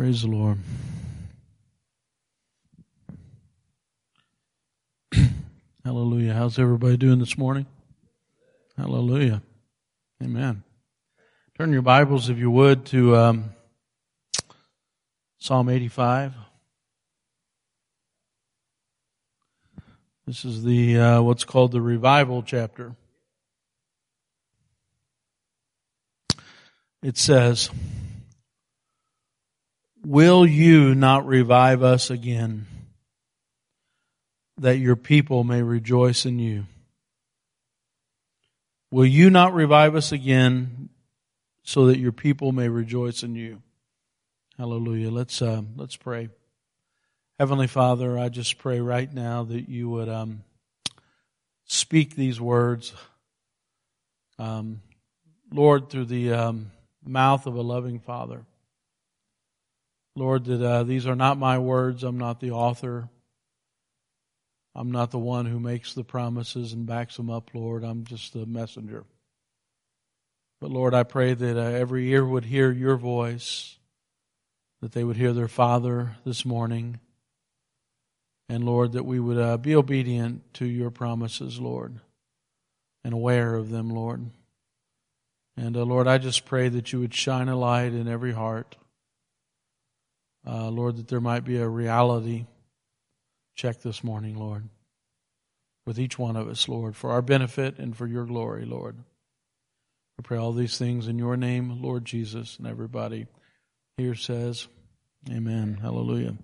Praise the Lord. Hallelujah. How's everybody doing this morning? Hallelujah. Amen. Turn your Bibles, if you would, to um, Psalm 85. This is the uh, what's called the revival chapter. It says, Will you not revive us again, that your people may rejoice in you? Will you not revive us again, so that your people may rejoice in you? Hallelujah. Let's uh, let's pray. Heavenly Father, I just pray right now that you would um, speak these words, um, Lord, through the um, mouth of a loving Father. Lord, that uh, these are not my words. I'm not the author. I'm not the one who makes the promises and backs them up, Lord. I'm just the messenger. But Lord, I pray that uh, every ear would hear your voice, that they would hear their Father this morning. And Lord, that we would uh, be obedient to your promises, Lord, and aware of them, Lord. And uh, Lord, I just pray that you would shine a light in every heart. Uh, Lord, that there might be a reality check this morning, Lord, with each one of us, Lord, for our benefit and for your glory, Lord. I pray all these things in your name, Lord Jesus, and everybody here says, Amen. Hallelujah.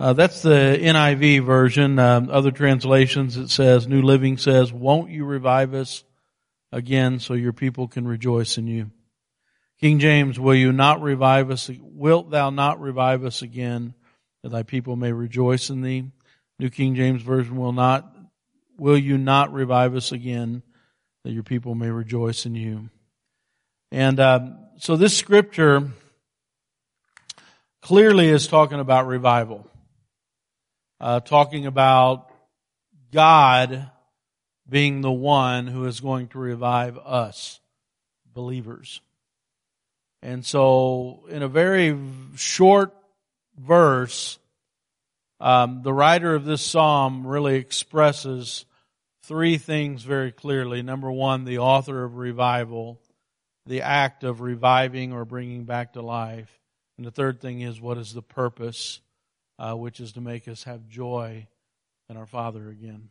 Uh, that's the NIV version. Um, other translations, it says, New Living says, Won't you revive us? again so your people can rejoice in you. King James, will you not revive us? Wilt thou not revive us again that thy people may rejoice in thee? New King James Version will not, will you not revive us again that your people may rejoice in you? And um, so this scripture clearly is talking about revival, uh, talking about God being the one who is going to revive us, believers. And so, in a very short verse, um, the writer of this psalm really expresses three things very clearly. Number one, the author of revival, the act of reviving or bringing back to life. And the third thing is what is the purpose, uh, which is to make us have joy in our Father again.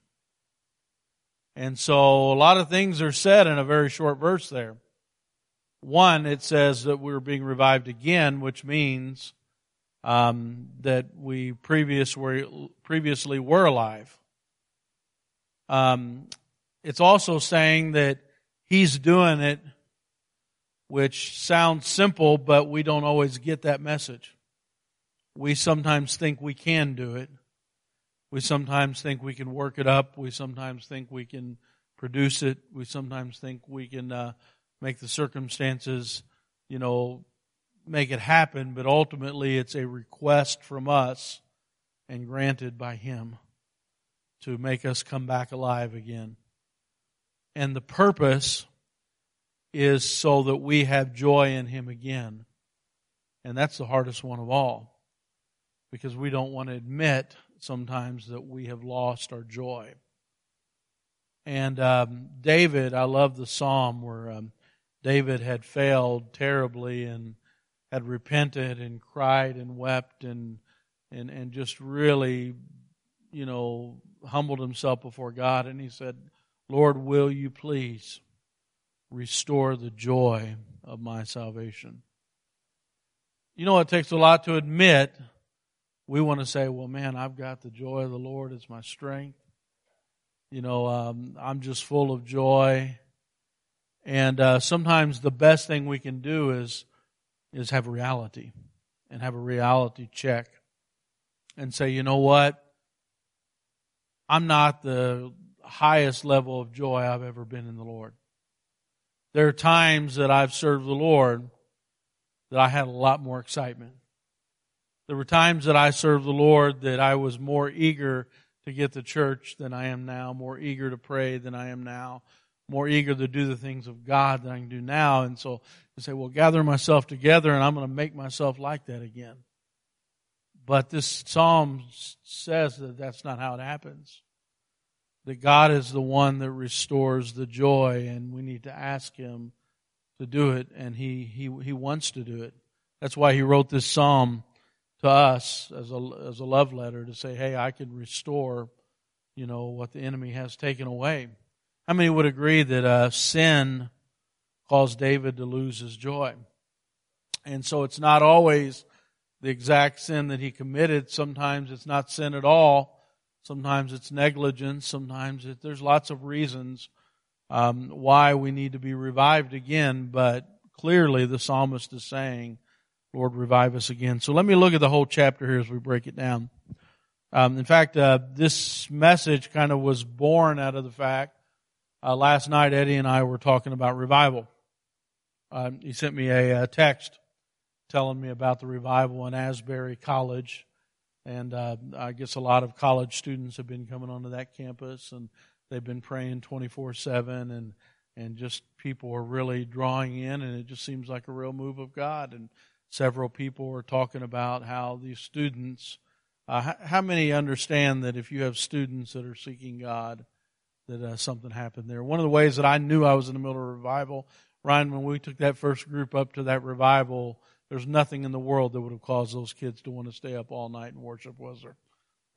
And so a lot of things are said in a very short verse there. One, it says that we're being revived again, which means um, that we previous were, previously were alive. Um, it's also saying that He's doing it, which sounds simple, but we don't always get that message. We sometimes think we can do it. We sometimes think we can work it up. We sometimes think we can produce it. We sometimes think we can uh, make the circumstances, you know, make it happen. But ultimately, it's a request from us and granted by Him to make us come back alive again. And the purpose is so that we have joy in Him again. And that's the hardest one of all because we don't want to admit sometimes that we have lost our joy. And um, David, I love the psalm where um, David had failed terribly and had repented and cried and wept and and and just really, you know, humbled himself before God. And he said, "Lord, will you please restore the joy of my salvation?" You know, it takes a lot to admit we want to say, well, man, I've got the joy of the Lord as my strength. You know, um, I'm just full of joy. And uh, sometimes the best thing we can do is is have reality and have a reality check and say, you know what? I'm not the highest level of joy I've ever been in the Lord. There are times that I've served the Lord that I had a lot more excitement. There were times that I served the Lord that I was more eager to get to church than I am now, more eager to pray than I am now, more eager to do the things of God than I can do now. And so I say, well, gather myself together and I'm going to make myself like that again. But this psalm says that that's not how it happens. That God is the one that restores the joy and we need to ask Him to do it and He, He, He wants to do it. That's why He wrote this psalm to us as a, as a love letter to say, hey, I can restore, you know, what the enemy has taken away. How many would agree that uh, sin caused David to lose his joy? And so it's not always the exact sin that he committed. Sometimes it's not sin at all. Sometimes it's negligence. Sometimes it, there's lots of reasons um, why we need to be revived again. But clearly, the psalmist is saying, "Lord, revive us again." So let me look at the whole chapter here as we break it down. Um, in fact, uh, this message kind of was born out of the fact uh, last night, Eddie and I were talking about revival. Um, he sent me a, a, text telling me about the revival in Asbury College. And uh, I guess a lot of college students have been coming onto that campus and they've been praying 24 7 and, and just people are really drawing in and it just seems like a real move of God. And several people are talking about how these students, uh, how many understand that if you have students that are seeking God, that uh, something happened there. One of the ways that I knew I was in the middle of a revival, Ryan, when we took that first group up to that revival, there's nothing in the world that would have caused those kids to want to stay up all night and worship, was there?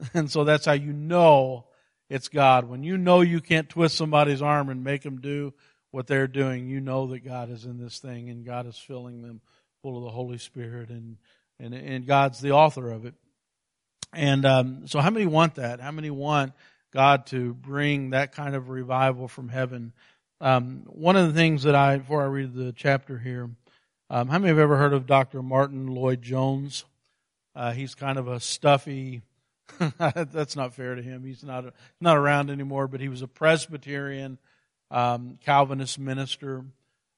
And so that's how you know it's God. When you know you can't twist somebody's arm and make them do what they're doing, you know that God is in this thing and God is filling them full of the Holy Spirit and, and, and God's the author of it. And um, so how many want that? How many want God to bring that kind of revival from heaven. Um, one of the things that I, before I read the chapter here, um, how many have ever heard of Dr. Martyn Lloyd-Jones? Uh, he's kind of a stuffy, that's not fair to him. He's not, not around anymore, but he was a Presbyterian, um, Calvinist minister,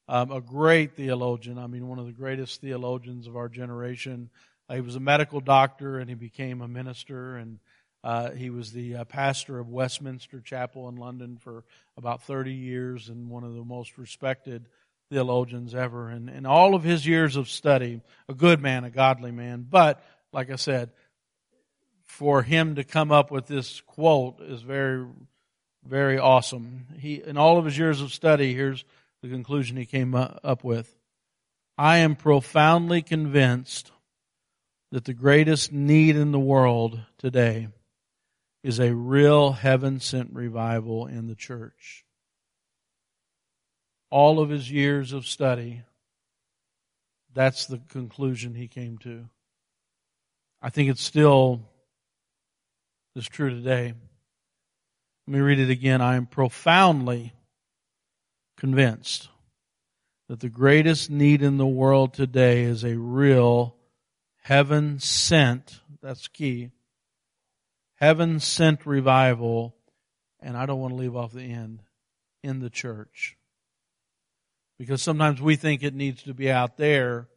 um, a great theologian. I mean, one of the greatest theologians of our generation. Uh, he was a medical doctor and he became a minister and uh, he was the uh, pastor of Westminster Chapel in London for about 30 years and one of the most respected theologians ever. And in all of his years of study, a good man, a godly man. But, like I said, for him to come up with this quote is very, very awesome. He, in all of his years of study, here's the conclusion he came up with. I am profoundly convinced that the greatest need in the world today is a real heaven sent revival in the church. All of his years of study, that's the conclusion he came to. I think it's still is true today. Let me read it again. I am profoundly convinced that the greatest need in the world today is a real heaven sent, that's key, heaven sent revival, and I don't want to leave off the end, in the church. Because sometimes we think it needs to be out there,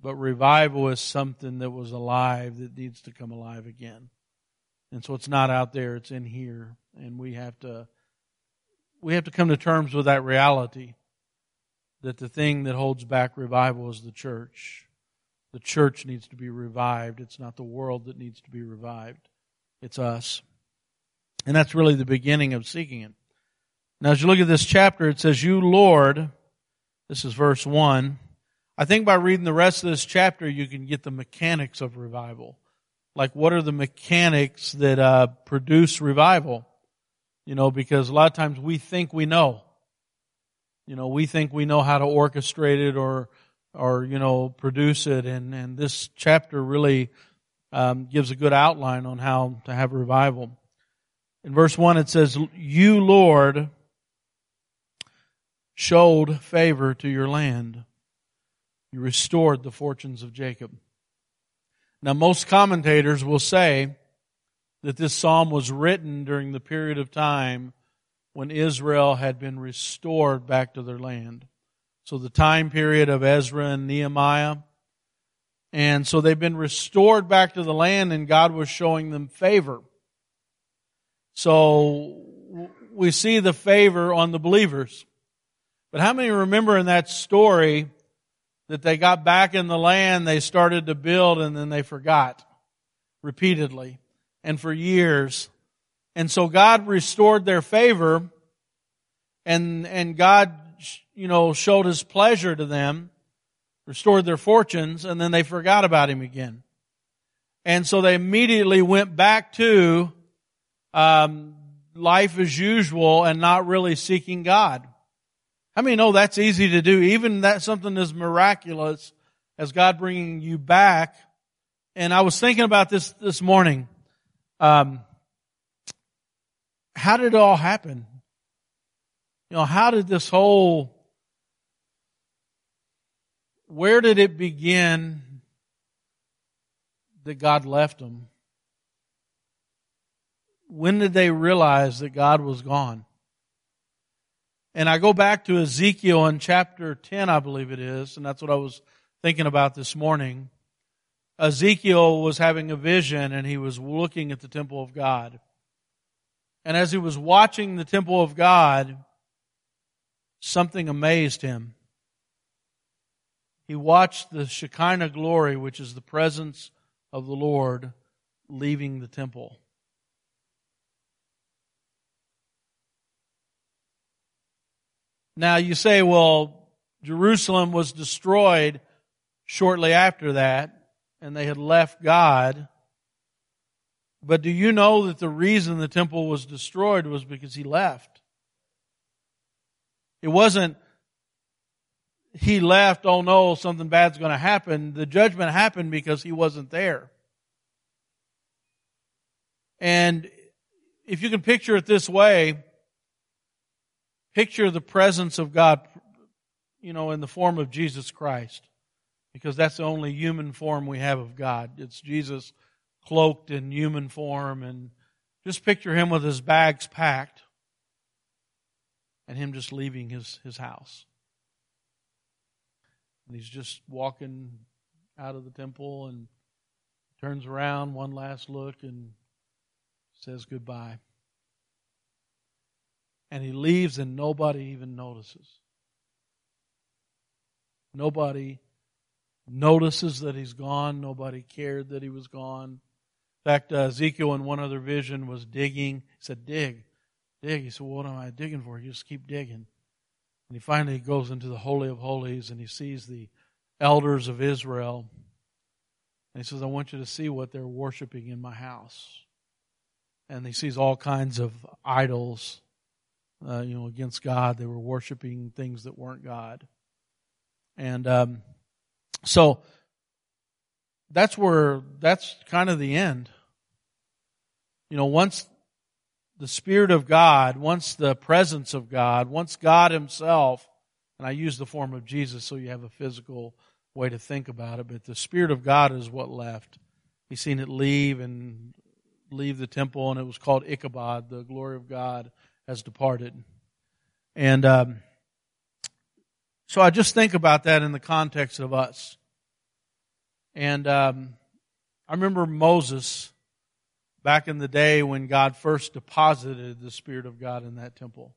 but revival is something that was alive that needs to come alive again. And so it's not out there, it's in here. And we have to we have to come to terms with that reality that the thing that holds back revival is the church. The church needs to be revived. It's not the world that needs to be revived. It's us. And that's really the beginning of seeking Him. Now, as you look at this chapter, it says, You, Lord, this is verse 1. I think by reading the rest of this chapter, you can get the mechanics of revival. Like, what are the mechanics that uh, produce revival? You know, because a lot of times we think we know. You know, we think we know how to orchestrate it or, or you know, produce it. And, and this chapter really um, gives a good outline on how to have revival. In verse 1, it says, You, Lord, showed favor to your land. You restored the fortunes of Jacob. Now, most commentators will say that this psalm was written during the period of time when Israel had been restored back to their land. So the time period of Ezra and Nehemiah, and so they've been restored back to the land and God was showing them favor. So we see the favor on the believers. But how many remember in that story that they got back in the land, they started to build, and then they forgot repeatedly and for years. And so God restored their favor and, and God, you know, showed his pleasure to them, restored their fortunes, and then they forgot about him again. And so they immediately went back to um, life as usual and not really seeking God. How many know that's easy to do? Even that something as miraculous as God bringing you back. And I was thinking about this this morning. Um, how did it all happen? You know, how did this whole, where did it begin that God left them? When did they realize that God was gone? And I go back to Ezekiel in chapter 10, I believe it is, and that's what I was thinking about this morning. Ezekiel was having a vision and he was looking at the temple of God. And as he was watching the temple of God, something amazed him. He watched the Shekinah glory, which is the presence of the Lord, leaving the temple. Now you say, well, Jerusalem was destroyed shortly after that, and they had left God. But do you know that the reason the temple was destroyed was because he left? It wasn't he left, oh no, something bad's going to happen. The judgment happened because he wasn't there. And if you can picture it this way, picture the presence of God, you know, in the form of Jesus Christ. Because that's the only human form we have of God. It's Jesus cloaked in human form and just picture him with his bags packed and him just leaving his, his house. And he's just walking out of the temple and turns around, one last look, and says goodbye and he leaves and nobody even notices. Nobody notices that he's gone. Nobody cared that he was gone. In fact, uh, Ezekiel in one other vision was digging. He said, dig, dig. He said, what am I digging for? You just keep digging. And he finally goes into the Holy of Holies and he sees the elders of Israel. And he says, I want you to see what they're worshiping in my house. And he sees all kinds of idols uh, you know, against God. They were worshiping things that weren't God. And um, so that's where, that's kind of the end. You know, once the Spirit of God, once the presence of God, once God Himself, and I use the form of Jesus so you have a physical way to think about it, but the Spirit of God is what left. He's seen it leave and leave the temple, and it was called Ichabod, the glory of God has departed. And um, so I just think about that in the context of us. And um, I remember Moses back in the day when God first deposited the Spirit of God in that temple,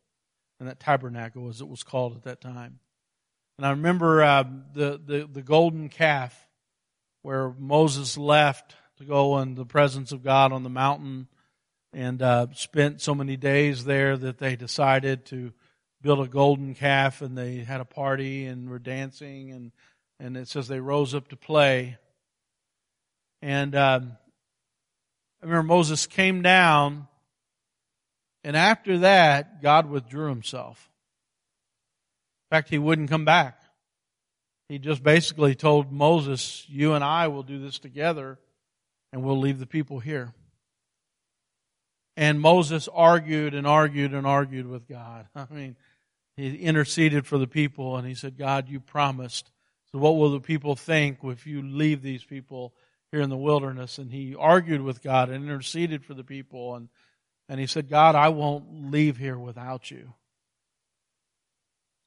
in that tabernacle, as it was called at that time. And I remember uh, the, the, the golden calf where Moses left to go in the presence of God on the mountain and uh, spent so many days there that they decided to build a golden calf and they had a party and were dancing and and it says they rose up to play and um, I remember Moses came down and after that God withdrew himself. In fact, he wouldn't come back. He just basically told Moses, "You and I will do this together, and we'll leave the people here." And Moses argued and argued and argued with God. I mean, he interceded for the people and he said, God, you promised. So what will the people think if you leave these people here in the wilderness? And he argued with God and interceded for the people. And, and he said, God, I won't leave here without you.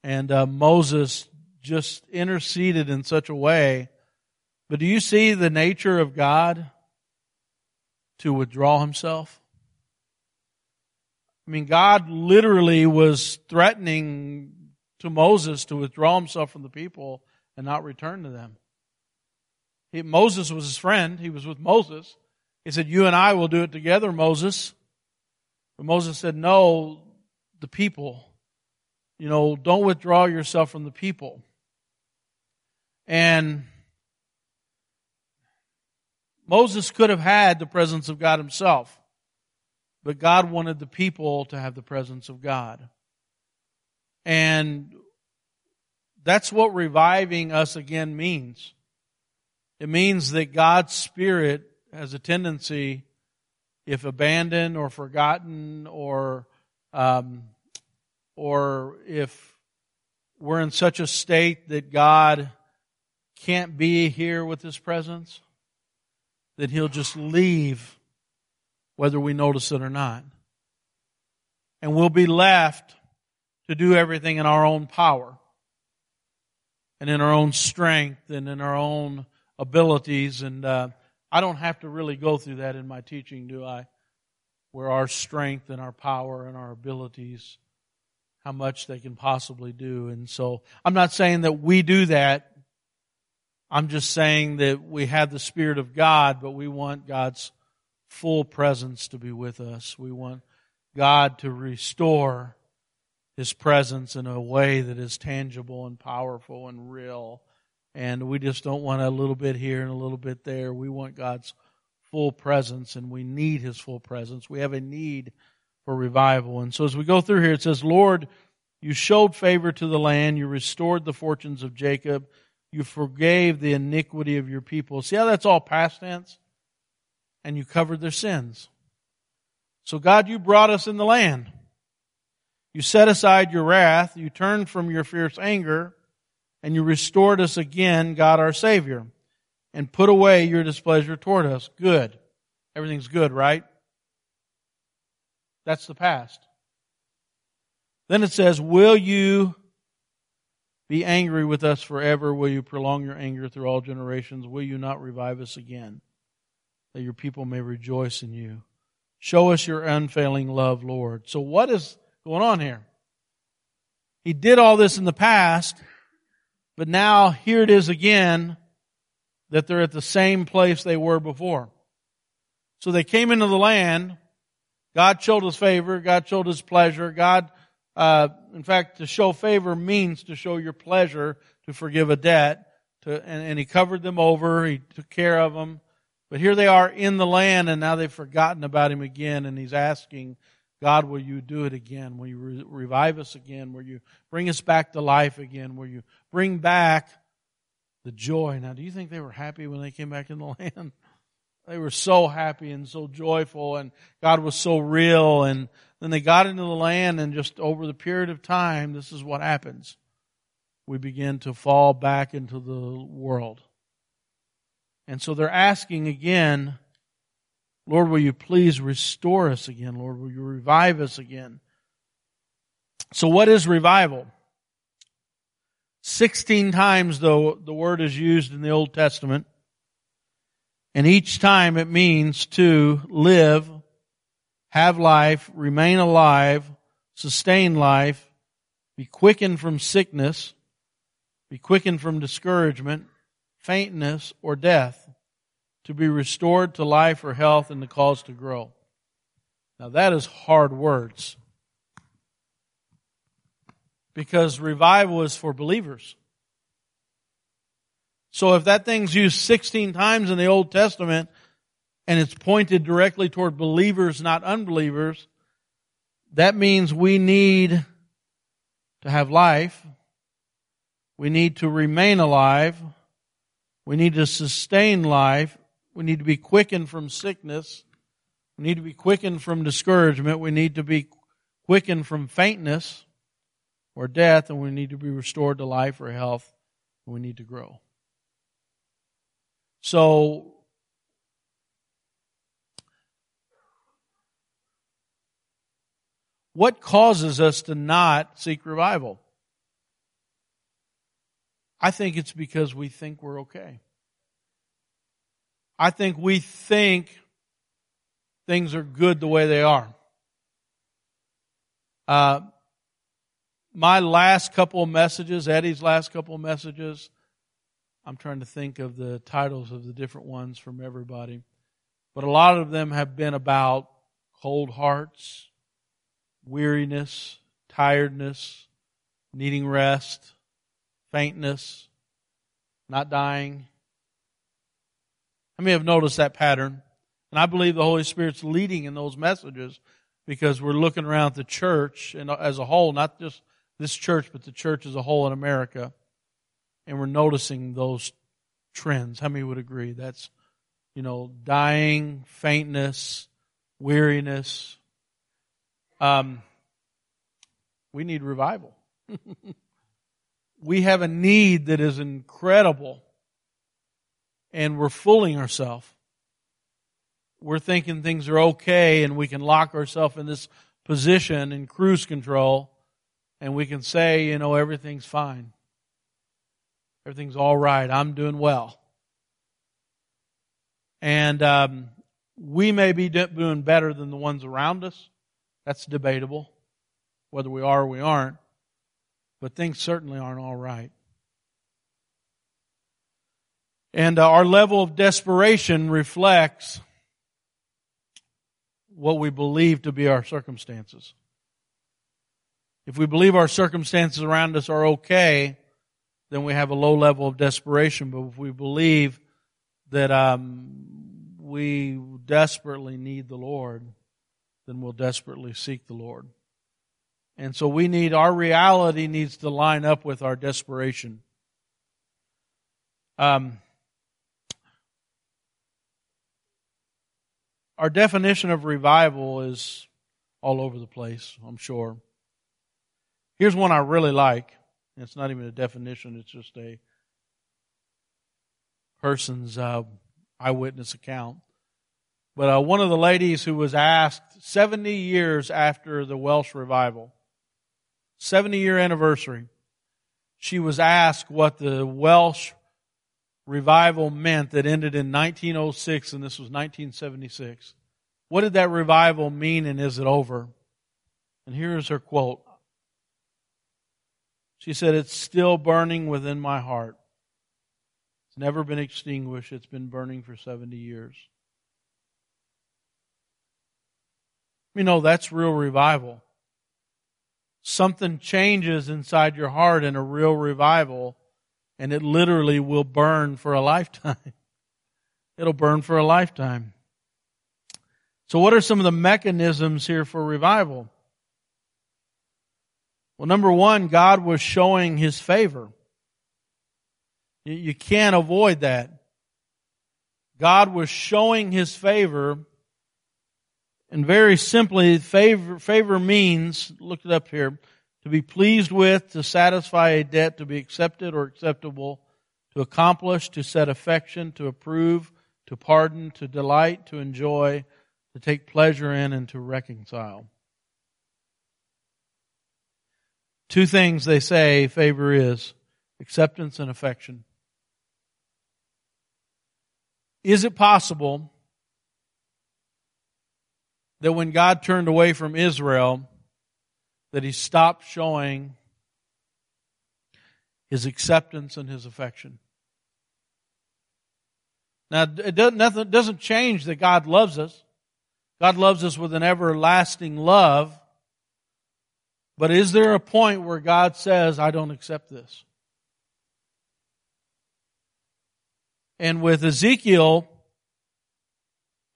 And uh, Moses just interceded in such a way. But do you see the nature of God to withdraw himself? I mean, God literally was threatening to Moses to withdraw himself from the people and not return to them. He, Moses was his friend. He was with Moses. He said, You and I will do it together, Moses. But Moses said, No, the people. You know, don't withdraw yourself from the people. And Moses could have had the presence of God himself, but God wanted the people to have the presence of God. And that's what reviving us again means. It means that God's Spirit has a tendency, if abandoned or forgotten or, um, or if we're in such a state that God can't be here with His presence, that He'll just leave whether we notice it or not. And we'll be left to do everything in our own power and in our own strength and in our own abilities. And uh, I don't have to really go through that in my teaching, do I? Where our strength and our power and our abilities, how much they can possibly do. And so I'm not saying that we do that. I'm just saying that we have the Spirit of God, but we want God's full presence to be with us. We want God to restore His presence in a way that is tangible and powerful and real. And we just don't want a little bit here and a little bit there. We want God's full presence and we need His full presence. We have a need for revival. And so as we go through here, it says, Lord, you showed favor to the land. You restored the fortunes of Jacob. You forgave the iniquity of your people. See how that's all past tense? And you covered their sins. So God, you brought us in the land. You set aside your wrath. You turned from your fierce anger and you restored us again, God our Savior, and put away your displeasure toward us. Good. Everything's good, right? That's the past. Then it says, Will you be angry with us forever? Will you prolong your anger through all generations? Will you not revive us again, that your people may rejoice in you? Show us your unfailing love, Lord. So, what is going on here? He did all this in the past, but now here it is again that they're at the same place they were before. So they came into the land. God showed his favor. God showed his pleasure. God uh, in fact, to show favor means to show your pleasure to forgive a debt. To, and, and he covered them over. He took care of them. But here they are in the land, and now they've forgotten about him again. And he's asking, God, will you do it again? Will you re- revive us again? Will you bring us back to life again? Will you bring back the joy? Now, do you think they were happy when they came back in the land? They were so happy and so joyful, and God was so real, and then they got into the land, and just over the period of time, this is what happens. We begin to fall back into the world. And so they're asking again, Lord, will you please restore us again? Lord, will you revive us again? So what is revival? 16 times though the word is used in the Old Testament. And each time it means to live have life, remain alive, sustain life, be quickened from sickness, be quickened from discouragement, faintness, or death, to be restored to life or health and the cause to grow. Now that is hard words. Because revival is for believers. So if that thing's used 16 times in the Old Testament, and it's pointed directly toward believers, not unbelievers, that means we need to have life. We need to remain alive. We need to sustain life. We need to be quickened from sickness. We need to be quickened from discouragement. We need to be quickened from faintness or death, and we need to be restored to life or health. and We need to grow. So What causes us to not seek revival? I think it's because we think we're okay. I think we think things are good the way they are. Uh, my last couple of messages, Eddie's last couple of messages, I'm trying to think of the titles of the different ones from everybody. But a lot of them have been about cold hearts, weariness, tiredness, needing rest, faintness, not dying. I may have noticed that pattern. And I believe the Holy Spirit's leading in those messages because we're looking around at the church and as a whole, not just this church, but the church as a whole in America. And we're noticing those trends. How many would agree? That's, you know, dying, faintness, weariness. Um, we need revival. we have a need that is incredible and we're fooling ourselves. We're thinking things are okay and we can lock ourselves in this position in cruise control and we can say, you know, everything's fine. Everything's all right. I'm doing well. And um, we may be doing better than the ones around us. That's debatable, whether we are or we aren't. But things certainly aren't all right. And uh, our level of desperation reflects what we believe to be our circumstances. If we believe our circumstances around us are okay, then we have a low level of desperation. But if we believe that um, we desperately need the Lord, then we'll desperately seek the Lord. And so we need, our reality needs to line up with our desperation. Um, Our definition of revival is all over the place, I'm sure. Here's one I really like. It's not even a definition, it's just a person's uh, eyewitness account. But uh, one of the ladies who was asked 70 years after the Welsh revival, 70 year anniversary, she was asked what the Welsh revival meant that ended in 1906 and this was 1976. What did that revival mean and is it over? And here's her quote. She said, It's still burning within my heart. It's never been extinguished. It's been burning for 70 years. You know, that's real revival. Something changes inside your heart in a real revival and it literally will burn for a lifetime. It'll burn for a lifetime. So what are some of the mechanisms here for revival? Well, number one, God was showing His favor. You can't avoid that. God was showing His favor. And very simply, favor, favor means, look it up here, to be pleased with, to satisfy a debt, to be accepted or acceptable, to accomplish, to set affection, to approve, to pardon, to delight, to enjoy, to take pleasure in, and to reconcile. Two things they say favor is acceptance and affection. Is it possible that when God turned away from Israel, that he stopped showing his acceptance and his affection. Now, it doesn't, nothing, doesn't change that God loves us. God loves us with an everlasting love. But is there a point where God says, I don't accept this? And with Ezekiel,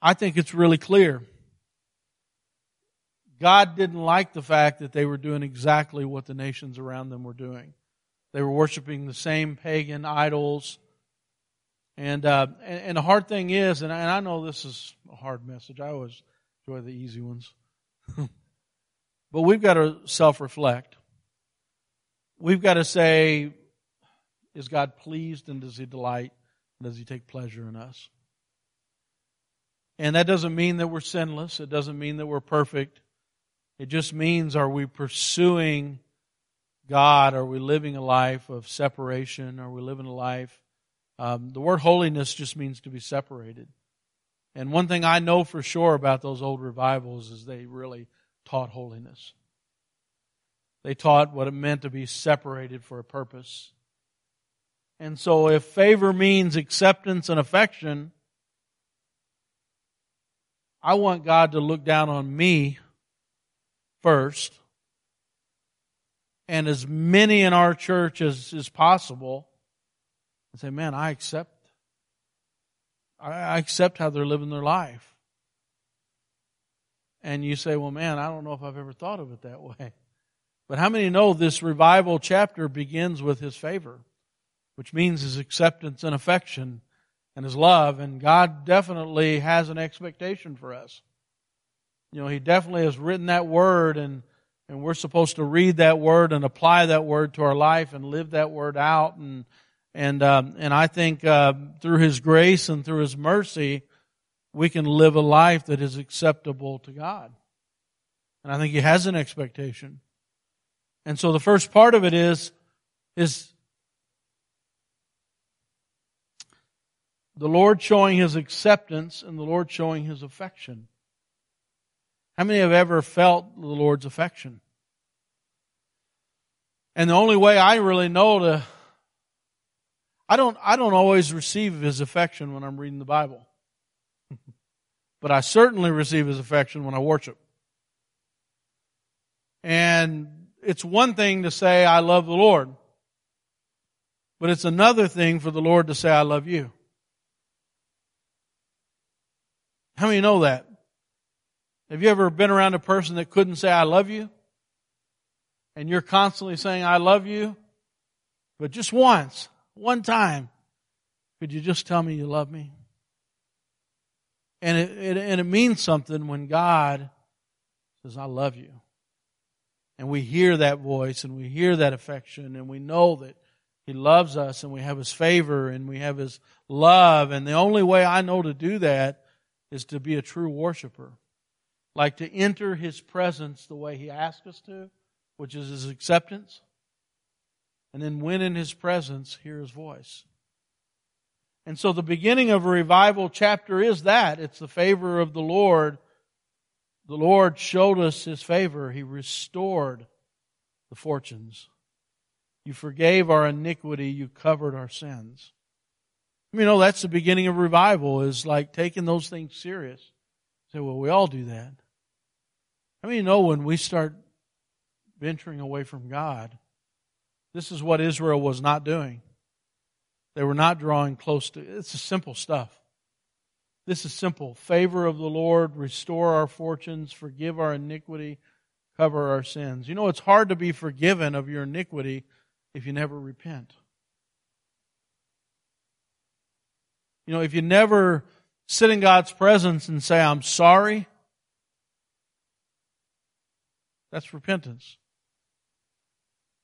I think it's really clear. God didn't like the fact that they were doing exactly what the nations around them were doing. They were worshiping the same pagan idols. And, uh, and, and, the hard thing is, and I, and I know this is a hard message, I always enjoy the easy ones. but we've got to self reflect. We've got to say, is God pleased and does He delight? And does He take pleasure in us? And that doesn't mean that we're sinless. It doesn't mean that we're perfect. It just means are we pursuing God? Are we living a life of separation? Are we living a life? Um, the word holiness just means to be separated. And one thing I know for sure about those old revivals is they really taught holiness. They taught what it meant to be separated for a purpose. And so if favor means acceptance and affection, I want God to look down on me first and as many in our church as is possible and say, man, I accept, I accept how they're living their life. And you say, well, man, I don't know if I've ever thought of it that way. But how many know this revival chapter begins with his favor, which means his acceptance and affection and his love. And God definitely has an expectation for us. You know, he definitely has written that word and, and we're supposed to read that word and apply that word to our life and live that word out. And, and, um, and I think, uh, through his grace and through his mercy, we can live a life that is acceptable to God. And I think he has an expectation. And so the first part of it is, is the Lord showing his acceptance and the Lord showing his affection. How many have ever felt the Lord's affection? And the only way I really know to I don't I don't always receive his affection when I'm reading the Bible. but I certainly receive his affection when I worship. And it's one thing to say, I love the Lord. But it's another thing for the Lord to say, I love you. How many know that? Have you ever been around a person that couldn't say, I love you? And you're constantly saying, I love you? But just once, one time, could you just tell me you love me? And it, it, and it means something when God says, I love you. And we hear that voice and we hear that affection and we know that He loves us and we have His favor and we have His love. And the only way I know to do that is to be a true worshiper. Like to enter His presence the way He asked us to, which is His acceptance. And then when in His presence, hear His voice. And so the beginning of a revival chapter is that. It's the favor of the Lord the Lord showed us His favor. He restored the fortunes. You forgave our iniquity. You covered our sins. You know, that's the beginning of revival is like taking those things serious. Say, well, we all do that. I mean, know when we start venturing away from God, this is what Israel was not doing. They were not drawing close to, it's simple stuff. This is simple. Favor of the Lord, restore our fortunes, forgive our iniquity, cover our sins. You know, it's hard to be forgiven of your iniquity if you never repent. You know, if you never sit in God's presence and say, I'm sorry, that's repentance.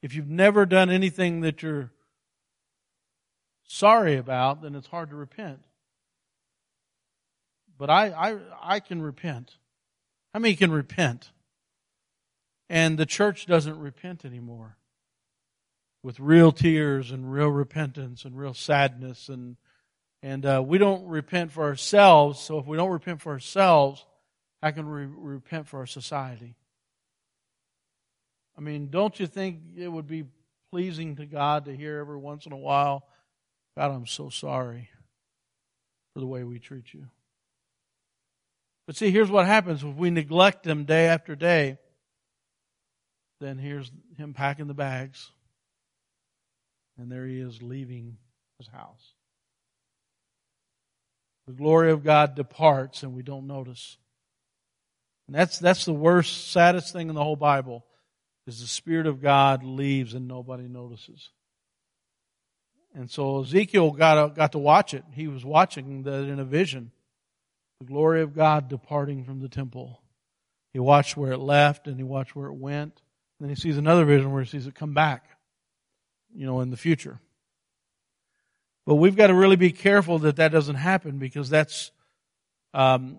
If you've never done anything that you're sorry about, then it's hard to repent but I, I, I can repent. How many can repent? And the church doesn't repent anymore with real tears and real repentance and real sadness and and uh, we don't repent for ourselves. So if we don't repent for ourselves, how can we repent for our society? I mean, don't you think it would be pleasing to God to hear every once in a while, God, I'm so sorry for the way we treat you. But see, here's what happens if we neglect him day after day. Then here's him packing the bags. And there he is leaving his house. The glory of God departs and we don't notice. And that's, that's the worst, saddest thing in the whole Bible is the Spirit of God leaves and nobody notices. And so Ezekiel got, got to watch it. He was watching that in a vision the glory of God departing from the temple. He watched where it left and he watched where it went. Then he sees another vision where he sees it come back, you know, in the future. But we've got to really be careful that that doesn't happen because that's, um,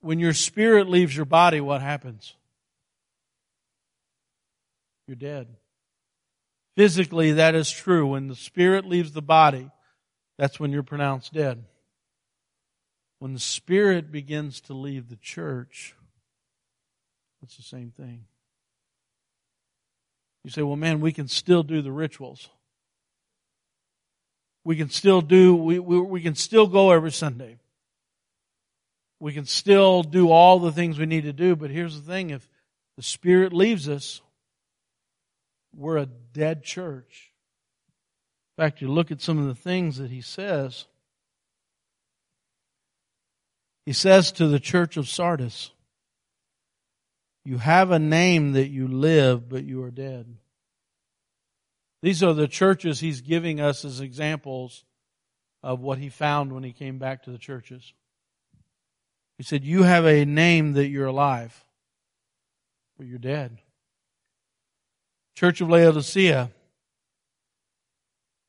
when your spirit leaves your body, what happens? You're dead. Physically, that is true. When the spirit leaves the body, that's when you're pronounced dead. When the Spirit begins to leave the church, it's the same thing. You say, well, man, we can still do the rituals. We can still do, we, we, we can still go every Sunday. We can still do all the things we need to do, but here's the thing if the Spirit leaves us, we're a dead church. In fact, you look at some of the things that he says. He says to the church of Sardis, You have a name that you live, but you are dead. These are the churches he's giving us as examples of what he found when he came back to the churches. He said, You have a name that you're alive, but you're dead. Church of Laodicea,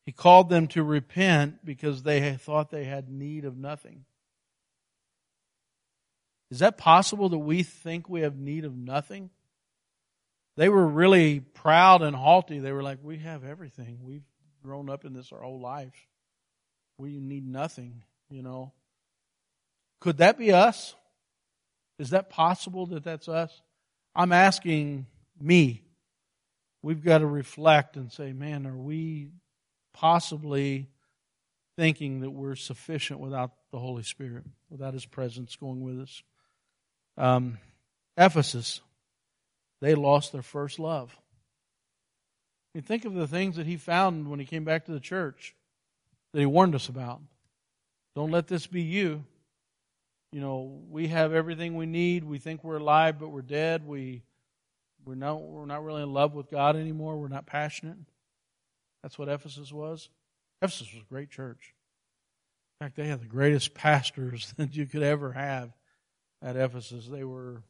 he called them to repent because they thought they had need of nothing. Is that possible that we think we have need of nothing? They were really proud and haughty. They were like, We have everything. We've grown up in this our whole life. We need nothing, you know. Could that be us? Is that possible that that's us? I'm asking me. We've got to reflect and say, man, are we possibly thinking that we're sufficient without the Holy Spirit, without His presence going with us? Um, Ephesus, they lost their first love. I mean, think of the things that he found when he came back to the church that he warned us about. Don't let this be you you know, we have everything we need. We think we're alive, but we're dead. We we're not we're not really in love with God anymore. We're not passionate. That's what Ephesus was. Ephesus was a great church. In fact, they had the greatest pastors that you could ever have at Ephesus. They were,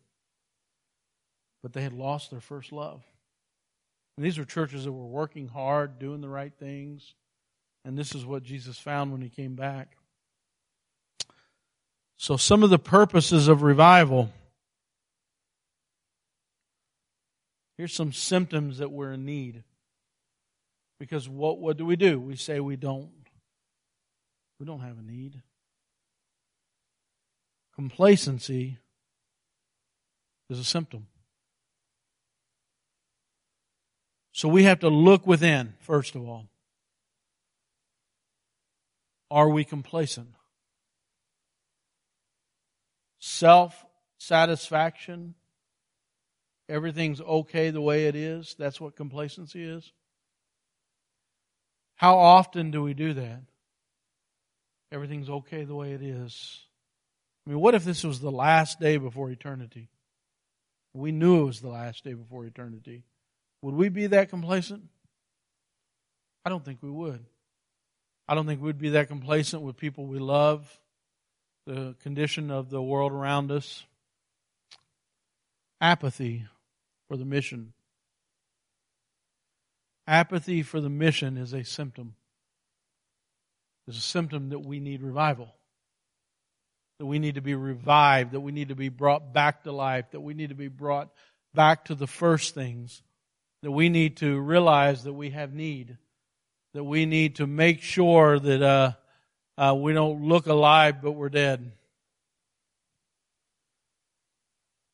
but they had lost their first love. And these were churches that were working hard, doing the right things. And this is what Jesus found when he came back. So, some of the purposes of revival. Here's some symptoms that we're in need. Because what, what do we do? We say we don't. We don't have a need. Complacency is a symptom. So we have to look within, first of all. Are we complacent? self satisfaction, everything's okay the way it is. That's what complacency is. How often do we do that? Everything's okay the way it is. I mean, what if this was the last day before eternity? We knew it was the last day before eternity. Would we be that complacent? I don't think we would. I don't think we'd be that complacent with people we love, the condition of the world around us, apathy for the mission. Apathy for the mission is a symptom. It's a symptom that we need revival. That we need to be revived, that we need to be brought back to life, that we need to be brought back to the first things, that we need to realize that we have need, that we need to make sure that uh, uh, we don't look alive, but we're dead.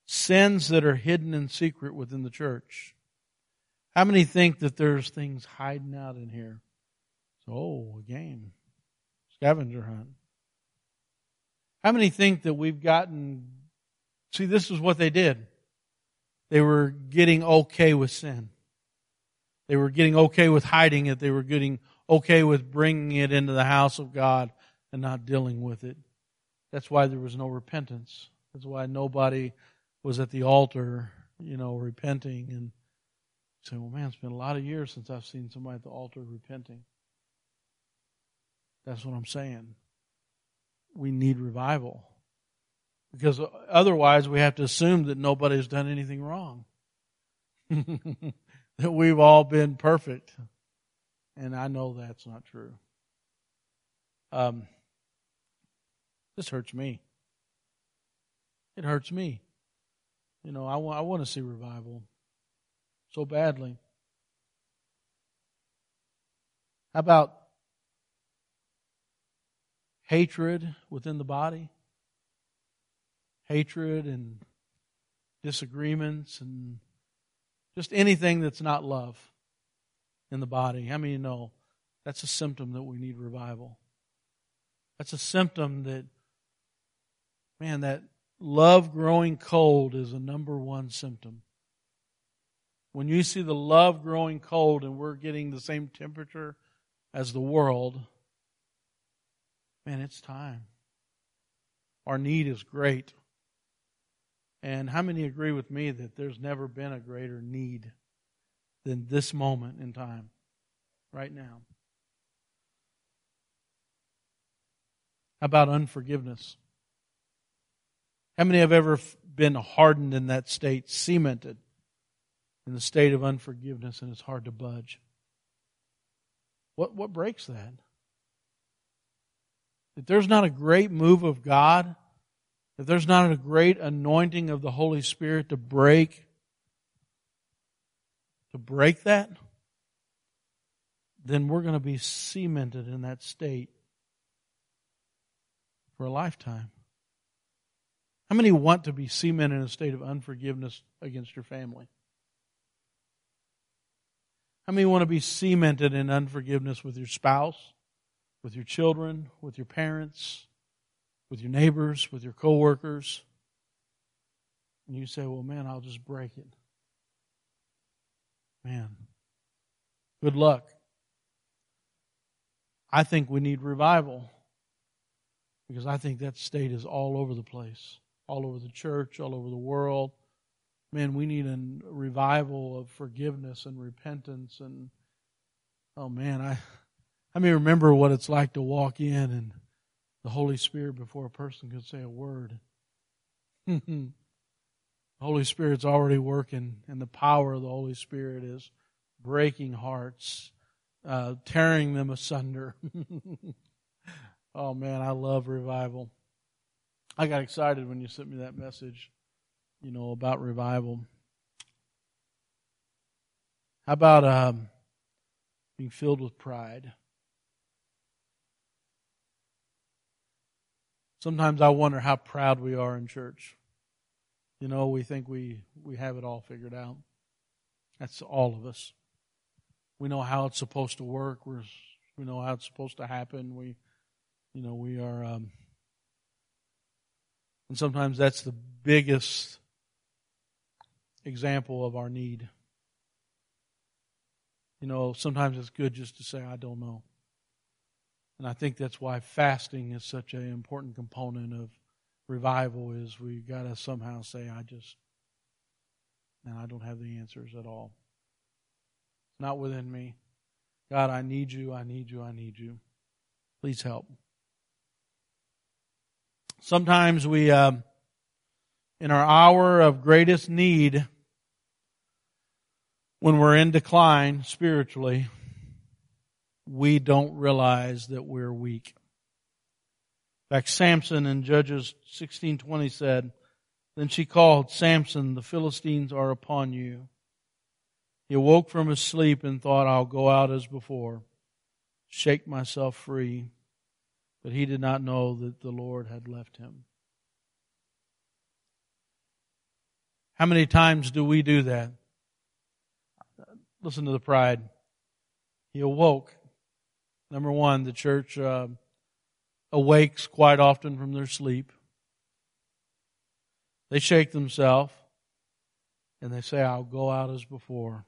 Sins that are hidden in secret within the church. How many think that there's things hiding out in here? So, Oh, a game. Scavenger hunt. How many think that we've gotten. See, this is what they did. They were getting okay with sin. They were getting okay with hiding it. They were getting okay with bringing it into the house of God and not dealing with it. That's why there was no repentance. That's why nobody was at the altar, you know, repenting and saying, well, man, it's been a lot of years since I've seen somebody at the altar repenting. That's what I'm saying. We need revival. Because otherwise, we have to assume that nobody's done anything wrong. that we've all been perfect. And I know that's not true. Um, this hurts me. It hurts me. You know, I want, I want to see revival so badly. How about hatred within the body? Hatred and disagreements and Just anything that's not love in the body. How many know that's a symptom that we need revival? That's a symptom that, man, that love growing cold is a number one symptom. When you see the love growing cold and we're getting the same temperature as the world, man, it's time. Our need is great. And how many agree with me that there's never been a greater need than this moment in time, right now? How about unforgiveness? How many have ever been hardened in that state, cemented in the state of unforgiveness, and it's hard to budge? What, what breaks that? If there's not a great move of God, if there's not a great anointing of the Holy Spirit to break, to break that, then we're going to be cemented in that state for a lifetime. How many want to be cemented in a state of unforgiveness against your family? How many want to be cemented in unforgiveness with your spouse, with your children, with your parents, with your neighbors, with your coworkers? And you say, well, man, I'll just break it. Man, good luck. I think we need revival because I think that state is all over the place, all over the church, all over the world. Man, we need a revival of forgiveness and repentance and oh man, I I mean remember what it's like to walk in and the Holy Spirit before a person could say a word. the Holy Spirit's already working, and the power of the Holy Spirit is breaking hearts, uh, tearing them asunder. Oh man, I love revival. I got excited when you sent me that message, you know, about revival. How about um, being filled with pride? Sometimes I wonder how proud we are in church. You know, we think we, we have it all figured out. That's all of us. We know how it's supposed to work. We're, we know how it's supposed to happen. We you know, we are, um, and sometimes that's the biggest example of our need. You know, sometimes it's good just to say, I don't know. And I think that's why fasting is such an important component of revival is we got to somehow say, I just, and I don't have the answers at all. It's not within me. God, I need you, I need you, I need you. Please help. Sometimes we, uh, in our hour of greatest need, when we're in decline spiritually, we don't realize that we're weak. In fact, Samson in Judges 16:20 said, Then she called, Samson, the Philistines are upon you. He awoke from his sleep and thought, I'll go out as before, shake myself free. But he did not know that the Lord had left him. How many times do we do that? Listen to the pride. He awoke. Number one, the church uh, awakes quite often from their sleep. They shake themselves and they say, I'll go out as before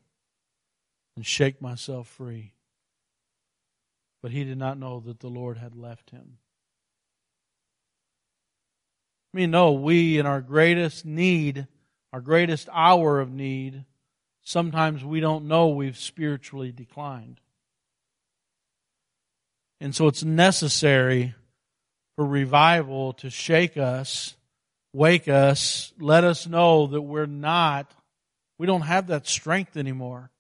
and shake myself free but he did not know that the Lord had left him. I mean, no, we in our greatest need, our greatest hour of need, sometimes we don't know we've spiritually declined. And so it's necessary for revival to shake us, wake us, let us know that we're not, we don't have that strength anymore.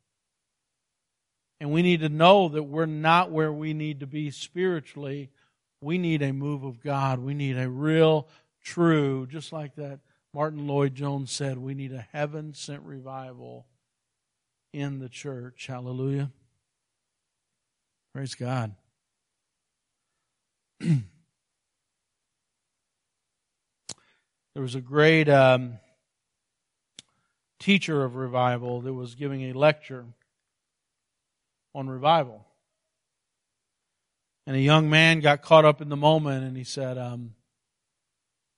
And we need to know that we're not where we need to be spiritually. We need a move of God. We need a real, true, just like that Martyn Lloyd-Jones said, we need a heaven sent revival in the church. Hallelujah. Praise God. there was a great um, teacher of revival that was giving a lecture on revival. And a young man got caught up in the moment and he said, um,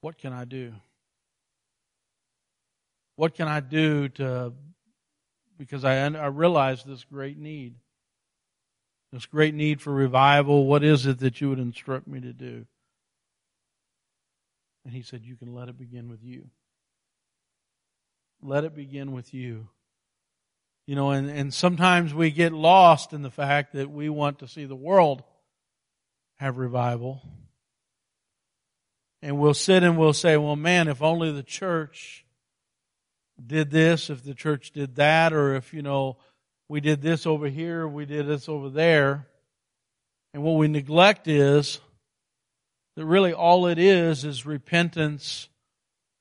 What can I do? What can I do to, because I, I realize this great need, this great need for revival. What is it that you would instruct me to do? And he said, You can let it begin with you. Let it begin with you. You know, and, and sometimes we get lost in the fact that we want to see the world have revival. And we'll sit and we'll say, well, man, if only the church did this, if the church did that, or if, you know, we did this over here, we did this over there. And what we neglect is that really all it is is repentance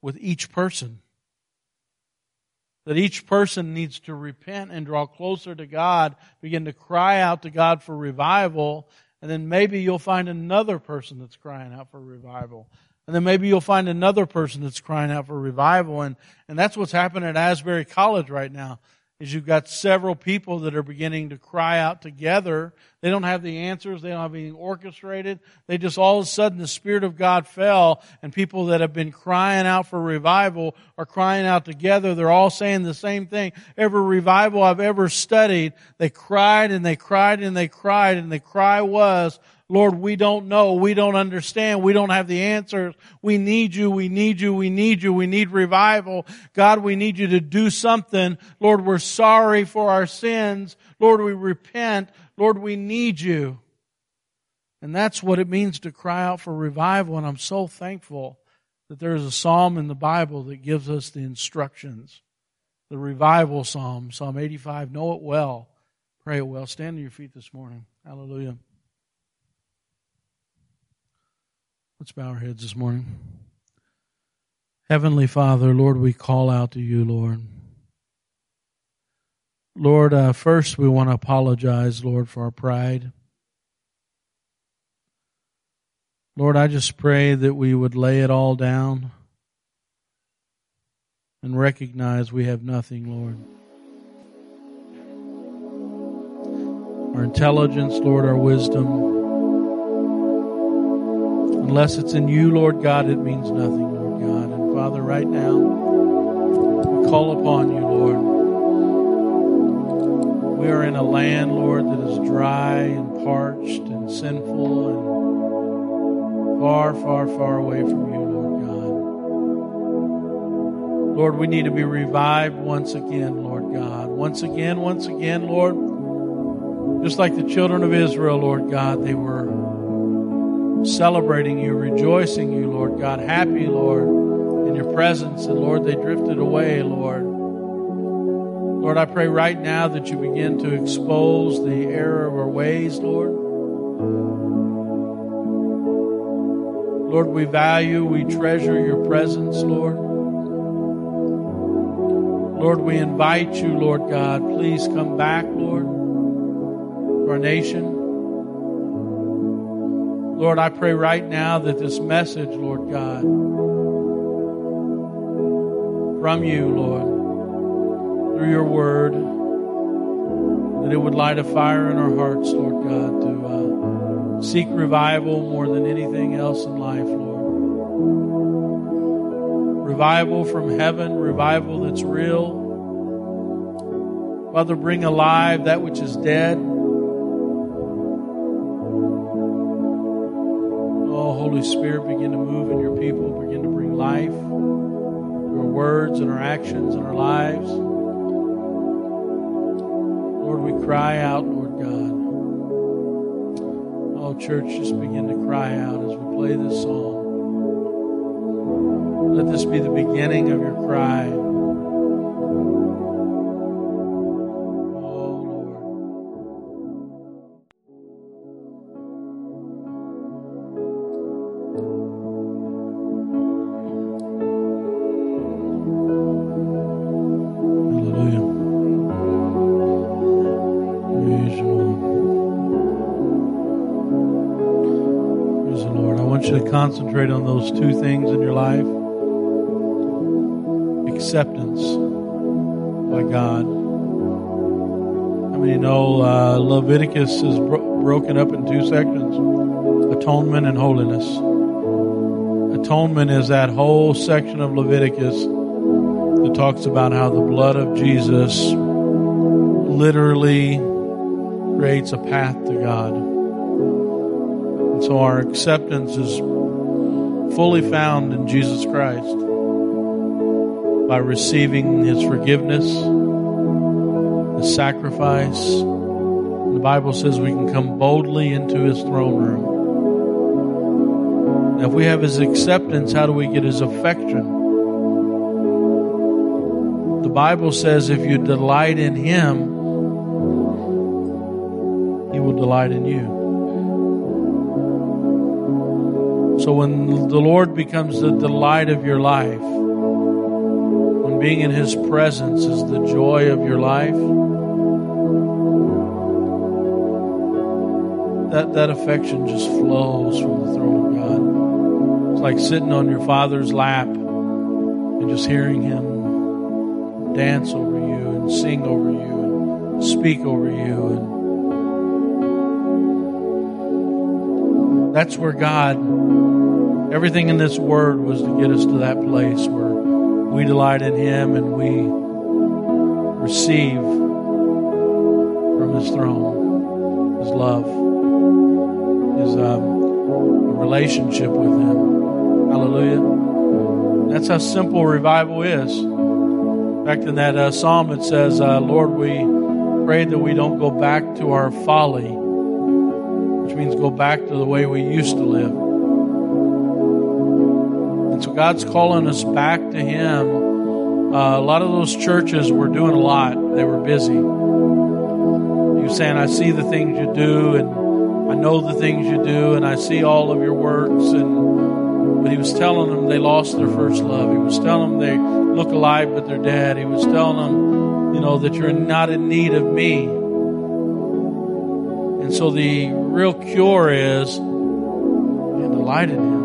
with each person. That each person needs to repent and draw closer to God, begin to cry out to God for revival, and then maybe you'll find another person that's crying out for revival. And then maybe you'll find another person that's crying out for revival. And, and that's what's happening at Asbury College right now is you've got several people that are beginning to cry out together. They don't have the answers. They don't have anything orchestrated. They just all of a sudden the Spirit of God fell and people that have been crying out for revival are crying out together. They're all saying the same thing. Every revival I've ever studied, they cried and they cried and they cried and the cry was, Lord, we don't know. We don't understand. We don't have the answers. We need you. We need you. We need you. We need revival. God, we need you to do something. Lord, we're sorry for our sins. Lord, we repent. Lord, we need you. And that's what it means to cry out for revival. And I'm so thankful that there's a psalm in the Bible that gives us the instructions. The revival psalm, Psalm 85. Know it well. Pray it well. Stand on your feet this morning. Hallelujah. Let's bow our heads this morning. Heavenly Father, Lord, we call out to you, Lord. Lord, uh, first we want to apologize, Lord, for our pride. Lord, I just pray that we would lay it all down and recognize we have nothing, Lord. Our intelligence, Lord, our wisdom, Unless it's in you, Lord God, it means nothing, Lord God. And Father, right now, we call upon you, Lord. We are in a land, Lord, that is dry and parched and sinful and far, far, far away from you, Lord God. Lord, we need to be revived once again, Lord God. Once again, once again, Lord. Just like the children of Israel, Lord God, they were celebrating you, rejoicing you, Lord God, happy, Lord, in your presence. And Lord, they drifted away, Lord. Lord, I pray right now that you begin to expose the error of our ways, Lord. Lord, we value, we treasure your presence, Lord. Lord, we invite you, Lord God, please come back, Lord, to our nation. Lord, I pray right now that this message, Lord God, from you, Lord, through your word, that it would light a fire in our hearts, Lord God, to uh, seek revival more than anything else in life, Lord. Revival from heaven, revival that's real. Father, bring alive that which is dead. Holy Spirit, begin to move in your people, begin to bring life, our words and our actions and our lives. Lord, we cry out, Lord God. Oh, church, just begin to cry out as we play this song. Let this be the beginning of your cry. Concentrate on those two things in your life acceptance by God. I mean, you know, uh, Leviticus is bro- broken up in two sections atonement and holiness. Atonement is that whole section of Leviticus that talks about how the blood of Jesus literally creates a path to God. And so our acceptance is fully found in Jesus Christ by receiving his forgiveness, his sacrifice. The Bible says we can come boldly into his throne room. Now, if we have his acceptance, how do we get his affection? The Bible says if you delight in him, he will delight in you. So when the Lord becomes the delight of your life, when being in His presence is the joy of your life, that, that affection just flows from the throne of God. It's like sitting on your Father's lap and just hearing Him dance over you and sing over you and speak over you. And that's where God, everything in this word was to get us to that place where we delight in Him and we receive from His throne His love, His um, relationship with Him. Hallelujah. That's how simple revival is. In fact, in that uh, psalm it says, uh, Lord, we pray that we don't go back to our folly, which means go back to the way we used to live. And so God's calling us back to Him. Uh, a lot of those churches were doing a lot. They were busy. He was saying, I see the things you do, and I know the things you do, and I see all of your works. And but he was telling them they lost their first love. He was telling them they look alive, but they're dead. He was telling them, you know, that you're not in need of me. And so the real cure is yeah, delight in Him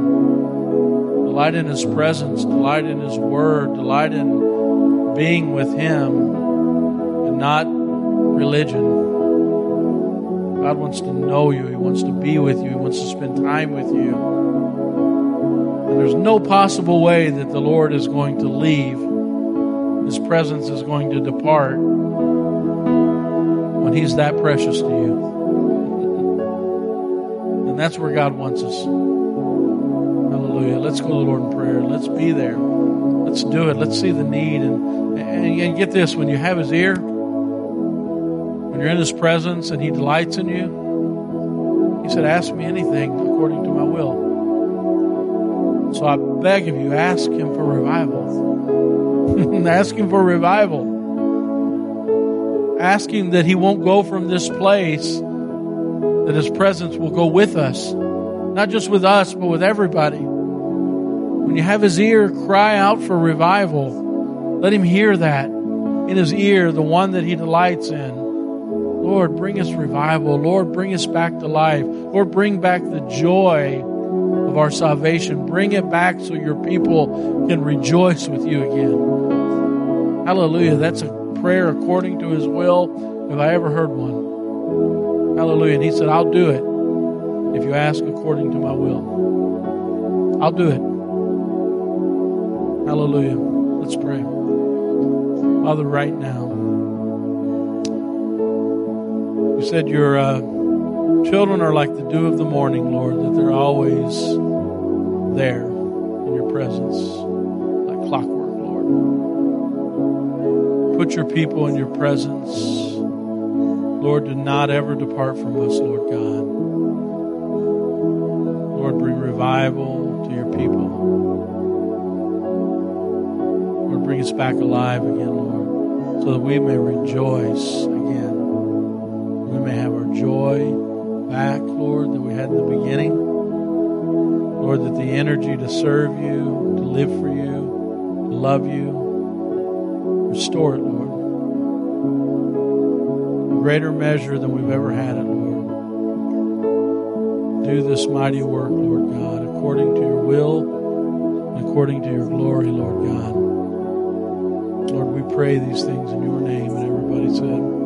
delight in His presence, delight in His Word, delight in being with Him and not religion. God wants to know you. He wants to be with you. He wants to spend time with you. And there's no possible way that the Lord is going to leave. His presence is going to depart when He's that precious to you. And that's where God wants us. Hallelujah. Let's go to the Lord in prayer. Let's be there. Let's do it. Let's see the need. And, and, and get this when you have His ear, when you're in His presence and He delights in you, He said, Ask me anything according to my will. So I beg of you, ask Him for revival. ask Him for revival. Ask Him that He won't go from this place, that His presence will go with us. Not just with us, but with everybody. When you have his ear, cry out for revival. Let him hear that in his ear, the one that he delights in. Lord, bring us revival. Lord, bring us back to life. Lord, bring back the joy of our salvation. Bring it back so your people can rejoice with you again. Hallelujah. That's a prayer according to his will, if I ever heard one. Hallelujah. And he said, I'll do it if you ask according to my will. I'll do it. Hallelujah. Let's pray. Father, right now, you said your uh, children are like the dew of the morning, Lord, that they're always there in your presence, like clockwork, Lord. Put your people in your presence. Lord, do not ever depart from us, Lord God. Lord, bring revival back alive again, Lord, so that we may rejoice again. We may have our joy back, Lord, that we had in the beginning. Lord, that the energy to serve you, to live for you, to love you, restore it, Lord. In greater measure than we've ever had it, Lord do this mighty work, Lord God, according to your will according to your glory, Lord God. Pray these things in your name. And everybody said.